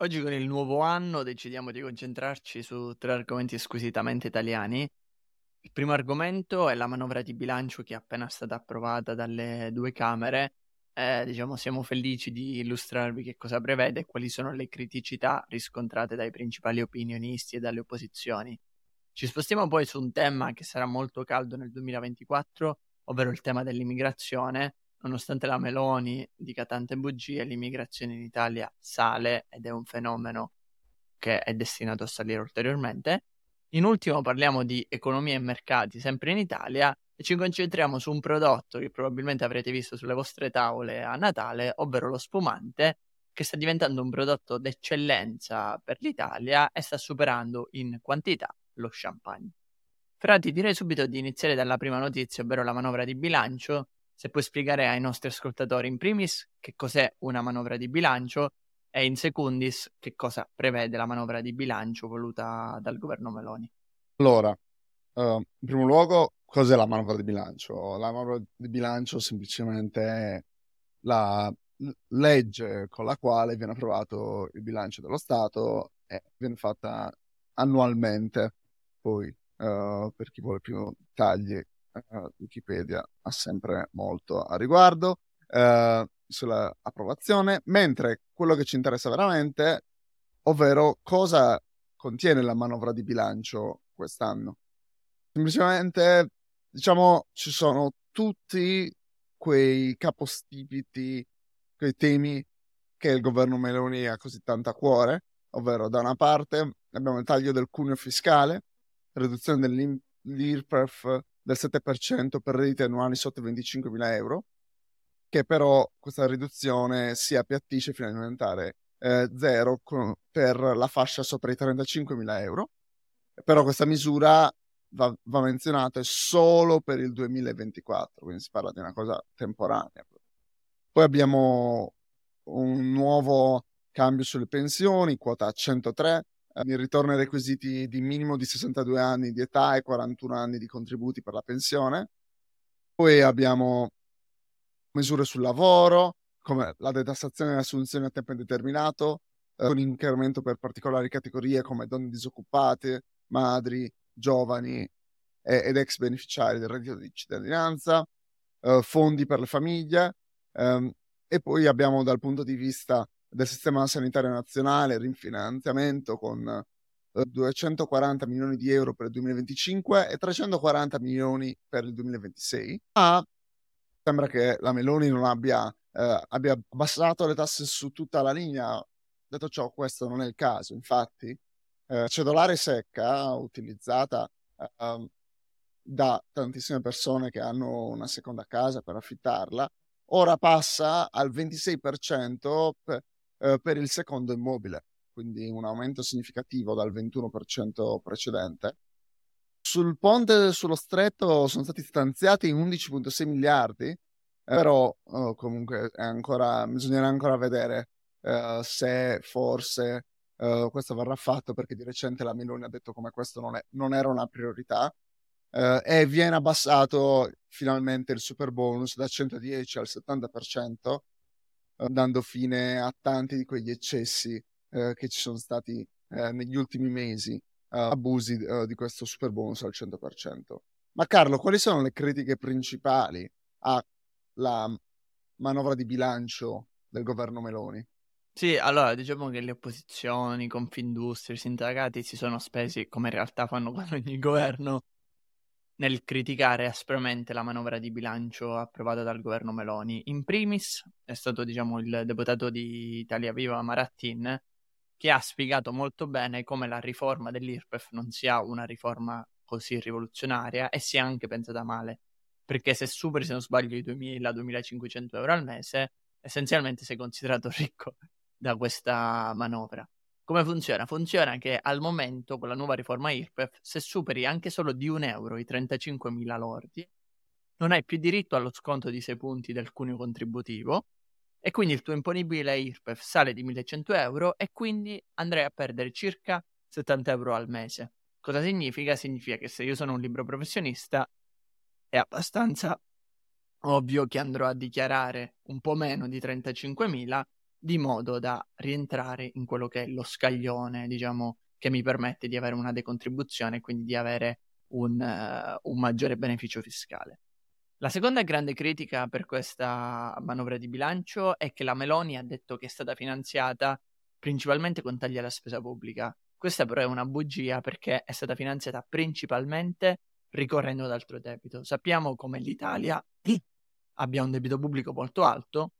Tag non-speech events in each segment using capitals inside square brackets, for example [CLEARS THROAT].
Oggi con il nuovo anno decidiamo di concentrarci su tre argomenti squisitamente italiani. Il primo argomento è la manovra di bilancio che è appena stata approvata dalle due Camere. Eh, diciamo, siamo felici di illustrarvi che cosa prevede e quali sono le criticità riscontrate dai principali opinionisti e dalle opposizioni. Ci spostiamo poi su un tema che sarà molto caldo nel 2024, ovvero il tema dell'immigrazione, Nonostante la Meloni dica tante bugie, l'immigrazione in Italia sale ed è un fenomeno che è destinato a salire ulteriormente. In ultimo parliamo di economia e mercati sempre in Italia e ci concentriamo su un prodotto che probabilmente avrete visto sulle vostre tavole a Natale, ovvero lo spumante, che sta diventando un prodotto d'eccellenza per l'Italia e sta superando in quantità lo champagne. Frati, direi subito di iniziare dalla prima notizia, ovvero la manovra di bilancio, se puoi spiegare ai nostri ascoltatori in primis che cos'è una manovra di bilancio e in secundis che cosa prevede la manovra di bilancio voluta dal governo Meloni. Allora, uh, in primo luogo, cos'è la manovra di bilancio? La manovra di bilancio semplicemente è la legge con la quale viene approvato il bilancio dello Stato e viene fatta annualmente. Poi, uh, per chi vuole più tagli, uh, Wikipedia ha sempre molto a riguardo uh, sull'approvazione, mentre quello che ci interessa veramente, ovvero cosa contiene la manovra di bilancio quest'anno. Semplicemente, diciamo, ci sono tutti quei capostipiti, quei temi che il governo Meloni ha così tanto a cuore, ovvero da una parte abbiamo il taglio del cuneo fiscale, riduzione dell'IRPEF del 7% per redditi annuali sotto i 25.000 euro, che però questa riduzione si appiattisce fino a diventare eh, zero con, per la fascia sopra i 35.000 euro. Però questa misura va, va menzionata solo per il 2024, quindi si parla di una cosa temporanea. Poi abbiamo un nuovo cambio sulle pensioni, quota 103, il ritorno ai requisiti di minimo di 62 anni di età e 41 anni di contributi per la pensione. Poi abbiamo misure sul lavoro, come la detassazione delle assunzioni a tempo indeterminato, eh, con incremento per particolari categorie come donne disoccupate, madri, giovani ed ex beneficiari del reddito di cittadinanza, eh, fondi per le famiglie ehm, e poi abbiamo dal punto di vista del sistema sanitario nazionale, rinfinanziamento con 240 eh, milioni di euro per il 2025 e 340 milioni per il 2026. Ma sembra che la Meloni non abbia, eh, abbia abbassato le tasse su tutta la linea. Detto ciò, questo non è il caso. Infatti, eh, cedolare secca utilizzata eh, da tantissime persone che hanno una seconda casa per affittarla, ora passa al 26% per, eh, per il secondo immobile, quindi un aumento significativo dal 21% precedente. Sul ponte sullo stretto sono stati stanziati 11,6 miliardi, eh, però oh, comunque ancora, bisognerà ancora vedere eh, se forse questo verrà fatto, perché di recente la Meloni ha detto come questo non, è, non era una priorità. Uh, e viene abbassato finalmente il super bonus da 110 al 70%, uh, dando fine a tanti di quegli eccessi uh, che ci sono stati negli ultimi mesi, abusi di questo super bonus al 100%. Ma Carlo, quali sono le critiche principali alla manovra di bilancio del governo Meloni? Sì, allora diciamo che le opposizioni, Confindustria, i sindacati si sono spesi, come in realtà fanno [LAUGHS] con ogni governo, nel criticare aspramente la manovra di bilancio approvata dal governo Meloni. In primis è stato, diciamo, il deputato di Italia Viva Marattin che ha spiegato molto bene come la riforma dell'IRPEF non sia una riforma così rivoluzionaria e sia anche pensata male. Perché se superi, se non sbaglio, i 2.000-2.500 euro al mese, essenzialmente sei considerato [LAUGHS] ricco da questa manovra. Come funziona? Funziona che al momento con la nuova riforma IRPEF, se superi anche solo di un euro i 35.000 lordi, non hai più diritto allo sconto di 6 punti del cuneo contributivo e quindi il tuo imponibile IRPEF sale di 1100 euro e quindi andrai a perdere circa 70 euro al mese. Cosa significa? Significa che se io sono un libro professionista è abbastanza ovvio che andrò a dichiarare un po' meno di 35.000 di modo da rientrare in quello che è lo scaglione, diciamo, che mi permette di avere una decontribuzione e quindi di avere un, uh, un maggiore beneficio fiscale. La seconda grande critica per questa manovra di bilancio è che la Meloni ha detto che è stata finanziata principalmente con tagli alla spesa pubblica. Questa però è una bugia perché è stata finanziata principalmente ricorrendo ad altro debito. Sappiamo come l'Italia [CLEARS THROAT] abbia un debito pubblico molto alto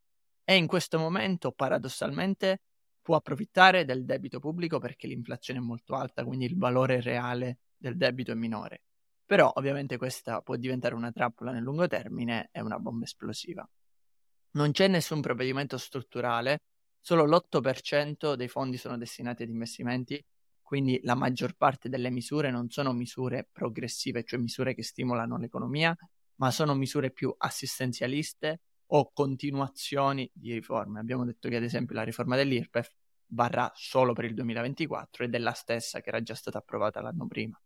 e in questo momento paradossalmente può approfittare del debito pubblico perché l'inflazione è molto alta, quindi il valore reale del debito è minore. Però ovviamente questa può diventare una trappola nel lungo termine e una bomba esplosiva. Non c'è nessun provvedimento strutturale, solo l'8% dei fondi sono destinati ad investimenti, quindi la maggior parte delle misure non sono misure progressive, cioè misure che stimolano l'economia, ma sono misure più assistenzialiste o continuazioni di riforme. Abbiamo detto che ad esempio la riforma dell'IRPEF varrà solo per il 2024 ed è la stessa che era già stata approvata l'anno prima.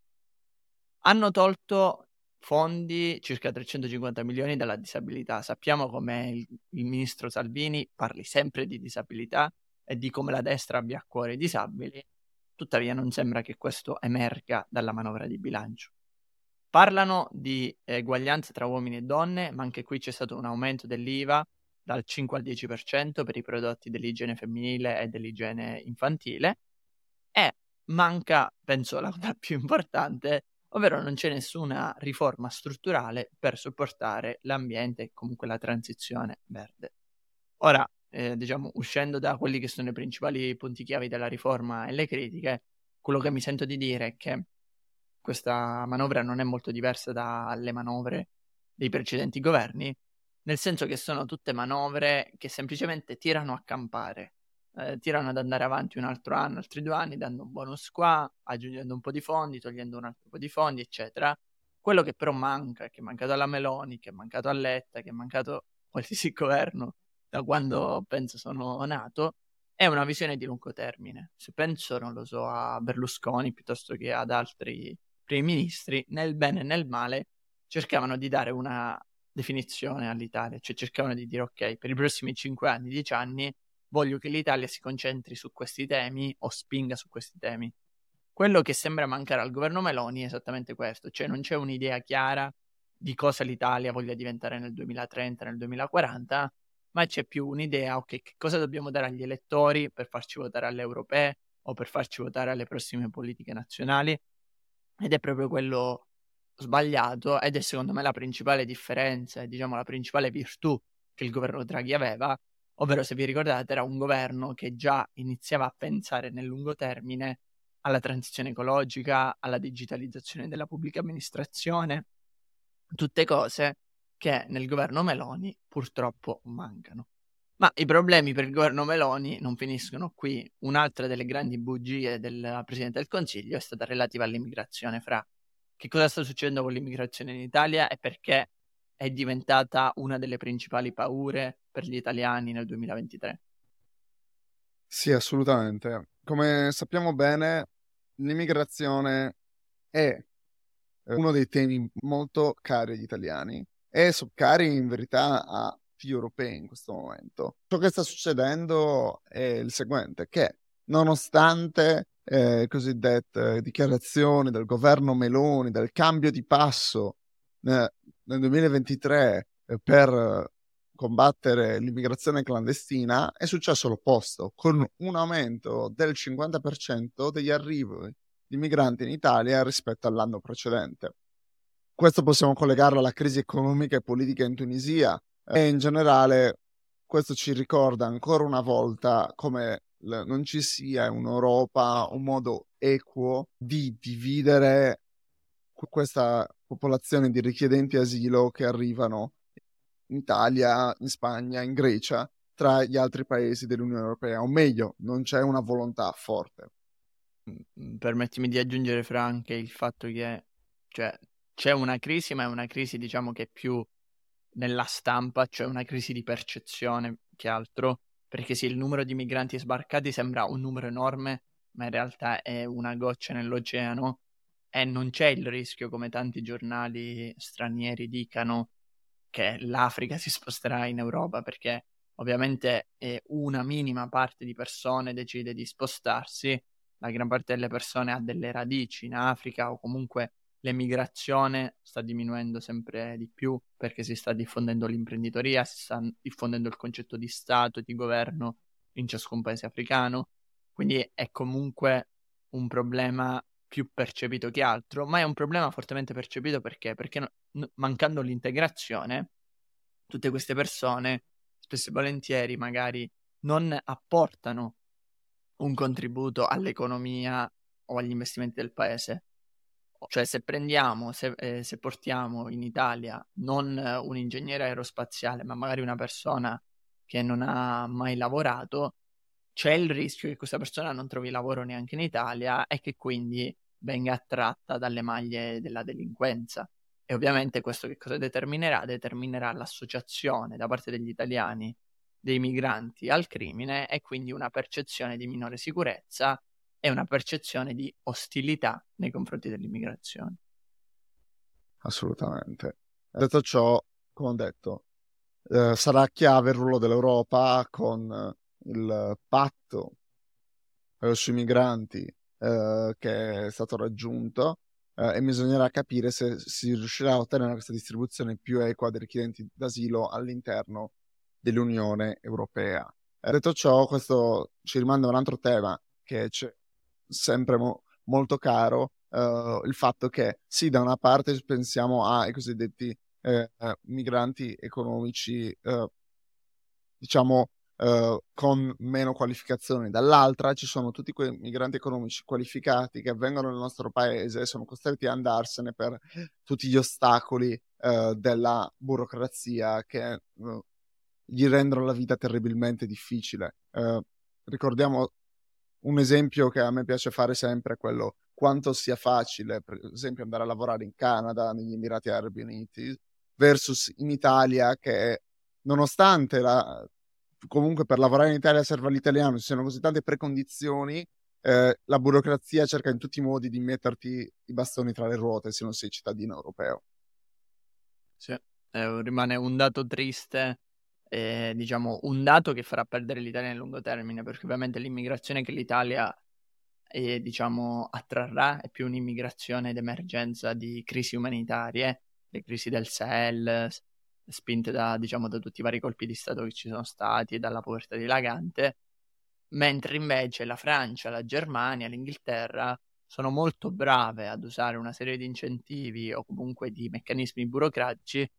Hanno tolto fondi, circa 350 milioni, dalla disabilità. Sappiamo come il, il ministro Salvini parli sempre di disabilità e di come la destra abbia a cuore i disabili, tuttavia non sembra che questo emerga dalla manovra di bilancio. Parlano di eguaglianza tra uomini e donne, ma anche qui c'è stato un aumento dell'IVA dal 5 al 10% per i prodotti dell'igiene femminile e dell'igiene infantile e manca, penso, la cosa più importante, ovvero non c'è nessuna riforma strutturale per supportare l'ambiente e comunque la transizione verde. Ora, eh, diciamo, uscendo da quelli che sono i principali punti chiavi della riforma e le critiche, quello che mi sento di dire è che questa manovra non è molto diversa dalle manovre dei precedenti governi, nel senso che sono tutte manovre che semplicemente tirano a campare, eh, tirano ad andare avanti un altro anno, altri due anni, dando un bonus qua, aggiungendo un po' di fondi, togliendo un altro po' di fondi, eccetera. Quello che però manca, che è mancato alla Meloni, che è mancato a Letta, che è mancato qualsiasi [LAUGHS] governo da quando penso sono nato, è una visione di lungo termine. Se penso, non lo so, a Berlusconi piuttosto che ad altri primi ministri, nel bene e nel male, cercavano di dare una definizione all'Italia, cioè cercavano di dire ok, per i prossimi 5 anni, 10 anni, voglio che l'Italia si concentri su questi temi o spinga su questi temi. Quello che sembra mancare al governo Meloni è esattamente questo, cioè non c'è un'idea chiara di cosa l'Italia voglia diventare nel 2030, nel 2040, ma c'è più un'idea, ok, che cosa dobbiamo dare agli elettori per farci votare alle europee o per farci votare alle prossime politiche nazionali ed è proprio quello sbagliato ed è secondo me la principale differenza, diciamo la principale virtù che il governo Draghi aveva, ovvero se vi ricordate era un governo che già iniziava a pensare nel lungo termine alla transizione ecologica, alla digitalizzazione della pubblica amministrazione, tutte cose che nel governo Meloni purtroppo mancano. Ma i problemi per il governo Meloni non finiscono qui. Un'altra delle grandi bugie del Presidente del Consiglio è stata relativa all'immigrazione. Fra che cosa sta succedendo con l'immigrazione in Italia e perché è diventata una delle principali paure per gli italiani nel 2023. Sì, assolutamente. Come sappiamo bene, l'immigrazione è uno dei temi molto cari agli italiani e cari in verità a europei in questo momento. Ciò che sta succedendo è il seguente, che nonostante eh, cosiddette dichiarazioni del governo Meloni, del cambio di passo eh, nel 2023 eh, per combattere l'immigrazione clandestina, è successo l'opposto, con un aumento del 50% degli arrivi di migranti in Italia rispetto all'anno precedente. Questo possiamo collegarlo alla crisi economica e politica in Tunisia, e in generale questo ci ricorda ancora una volta come non ci sia in Europa un modo equo di dividere questa popolazione di richiedenti asilo che arrivano in Italia, in Spagna, in Grecia, tra gli altri paesi dell'Unione Europea, o meglio, non c'è una volontà forte. Mm, permettimi di aggiungere, Fra, anche il fatto che cioè, c'è una crisi, ma è una crisi, diciamo, che è più nella stampa, cioè una crisi di percezione che altro, perché sì, il numero di migranti sbarcati sembra un numero enorme, ma in realtà è una goccia nell'oceano e non c'è il rischio, come tanti giornali stranieri dicano, che l'Africa si sposterà in Europa, perché ovviamente una minima parte di persone decide di spostarsi, la gran parte delle persone ha delle radici in Africa o comunque l'emigrazione sta diminuendo sempre di più perché si sta diffondendo l'imprenditoria, si sta diffondendo il concetto di Stato e di governo in ciascun paese africano, quindi è comunque un problema più percepito che altro, ma è un problema fortemente percepito perché? Perché no, mancando l'integrazione, tutte queste persone, spesso e volentieri, magari non apportano un contributo all'economia o agli investimenti del paese. Cioè, se prendiamo, se, eh, se portiamo in Italia non un ingegnere aerospaziale, ma magari una persona che non ha mai lavorato, c'è il rischio che questa persona non trovi lavoro neanche in Italia e che quindi venga attratta dalle maglie della delinquenza. E ovviamente questo che cosa determinerà? Determinerà l'associazione da parte degli italiani dei migranti al crimine e quindi una percezione di minore sicurezza e una percezione di ostilità nei confronti dell'immigrazione. Assolutamente. Detto ciò, come ho detto, eh, sarà chiave il ruolo dell'Europa con il patto eh, sui migranti eh, che è stato raggiunto eh, e bisognerà capire se si riuscirà a ottenere questa distribuzione più equa dei richiedenti d'asilo all'interno dell'Unione Europea. Eh, detto ciò, questo ci rimanda a un altro tema che c'è sempre mo- molto caro, uh, il fatto che sì, da una parte pensiamo ai cosiddetti eh, migranti economici, uh, diciamo, uh, con meno qualificazioni, dall'altra ci sono tutti quei migranti economici qualificati che vengono nel nostro paese e sono costretti ad andarsene per tutti gli ostacoli della burocrazia che gli rendono la vita terribilmente difficile. Eh, ricordiamo un esempio che a me piace fare sempre, quello quanto sia facile, per esempio, andare a lavorare in Canada, negli Emirati Arabi Uniti, versus in Italia che nonostante la, comunque per lavorare in Italia serva l'italiano, ci sono così tante precondizioni, eh, la burocrazia cerca in tutti i modi di metterti i bastoni tra le ruote se non sei cittadino europeo. Sì, eh, rimane un dato triste eh, diciamo, un dato che farà perdere l'Italia nel lungo termine, perché ovviamente l'immigrazione che l'Italia eh, diciamo, attrarrà è più un'immigrazione d'emergenza di crisi umanitarie, le crisi del Sahel, spinte da, diciamo, da tutti i vari colpi di Stato che ci sono stati e dalla povertà dilagante, mentre invece la Francia, la Germania, l'Inghilterra sono molto brave ad usare una serie di incentivi o comunque di meccanismi burocratici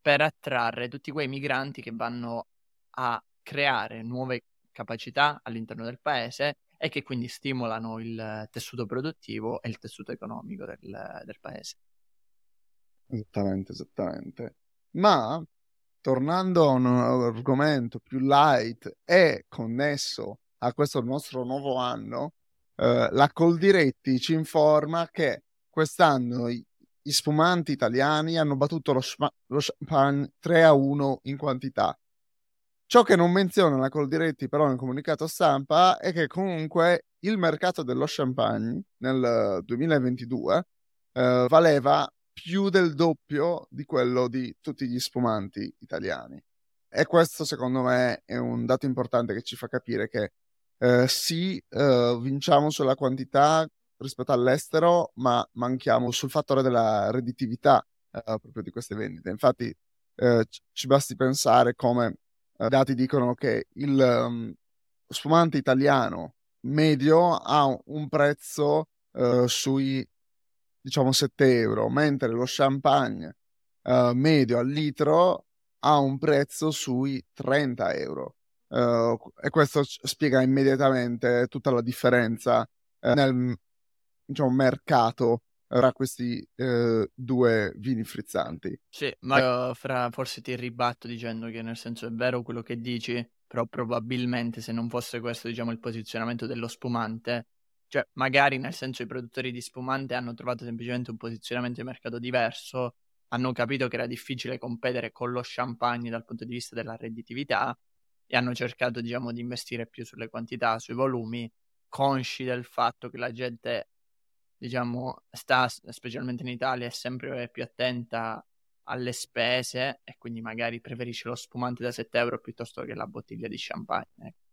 per attrarre tutti quei migranti che vanno a creare nuove capacità all'interno del paese e che quindi stimolano il tessuto produttivo e il tessuto economico del, del paese. Esattamente, esattamente. Ma tornando a un argomento più light e connesso a questo nostro nuovo anno, eh, la Coldiretti ci informa che quest'anno gli spumanti italiani hanno battuto lo, sma- lo champagne 3 a 1 in quantità. Ciò che non menziona la Coldiretti però nel comunicato stampa è che comunque il mercato dello champagne nel 2022 eh, valeva più del doppio di quello di tutti gli spumanti italiani. E questo secondo me è un dato importante che ci fa capire che eh, sì, eh, vinciamo sulla quantità rispetto all'estero, ma manchiamo sul fattore della redditività eh, proprio di queste vendite. Infatti eh, ci basti pensare come eh, i dati dicono che il um, spumante italiano medio ha un prezzo eh, sui diciamo 7 euro, mentre lo champagne uh, medio al litro ha un prezzo sui 30 euro. Uh, e questo spiega immediatamente tutta la differenza uh, nel diciamo, mercato tra questi eh, due vini frizzanti. Sì, ma io fra, forse ti ribatto dicendo che nel senso è vero quello che dici, però probabilmente se non fosse questo, diciamo, il posizionamento dello spumante, cioè magari nel senso i produttori di spumante hanno trovato semplicemente un posizionamento di mercato diverso, hanno capito che era difficile competere con lo champagne dal punto di vista della redditività e hanno cercato, diciamo, di investire più sulle quantità, sui volumi, consci del fatto che la gente, diciamo, sta, specialmente in Italia, è sempre più attenta alle spese e quindi magari preferisce lo spumante da 7 euro piuttosto che la bottiglia di champagne. Ecco.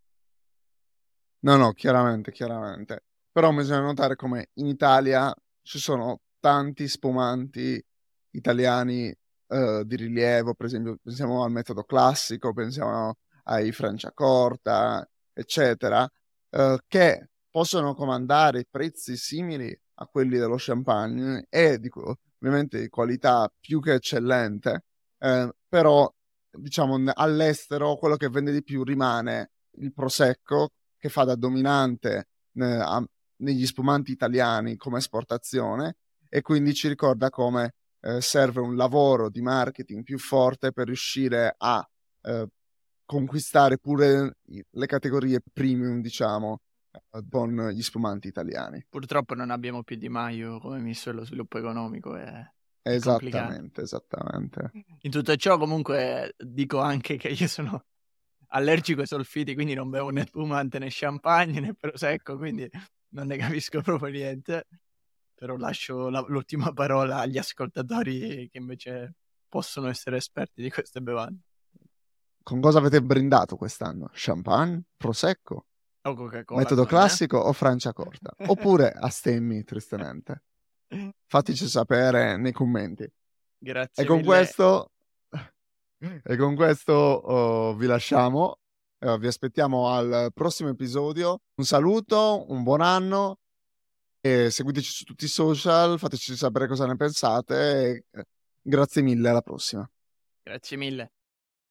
No, no, chiaramente, chiaramente. Però bisogna notare come in Italia ci sono tanti spumanti italiani uh, di rilievo, per esempio pensiamo al metodo classico, pensiamo ai Franciacorta, eccetera, uh, che possono comandare prezzi simili a quelli dello champagne e di, ovviamente di qualità più che eccellente, eh, però diciamo all'estero quello che vende di più rimane il prosecco che fa da dominante eh, a, negli spumanti italiani come esportazione e quindi ci ricorda come eh, serve un lavoro di marketing più forte per riuscire a eh, conquistare pure le categorie premium, diciamo, con gli spumanti italiani. Purtroppo non abbiamo più Di Maio come ministro dello sviluppo economico. È esattamente, esattamente. In tutto ciò, comunque, dico anche che io sono allergico ai solfiti, quindi non bevo né spumante né champagne né prosecco, quindi non ne capisco proprio niente. Però lascio la, l'ultima parola agli ascoltatori che invece possono essere esperti di queste bevande. Con cosa avete brindato quest'anno? Champagne? Prosecco? Metodo classico o Franciacorta? [LAUGHS] Oppure astemmi, tristemente. Fateci sapere nei commenti. Grazie e con mille. questo, e con questo oh, vi lasciamo. Eh, vi aspettiamo al prossimo episodio. Un saluto, un buon anno. E seguiteci su tutti i social, fateci sapere cosa ne pensate. E, eh, grazie mille, alla prossima. Grazie mille.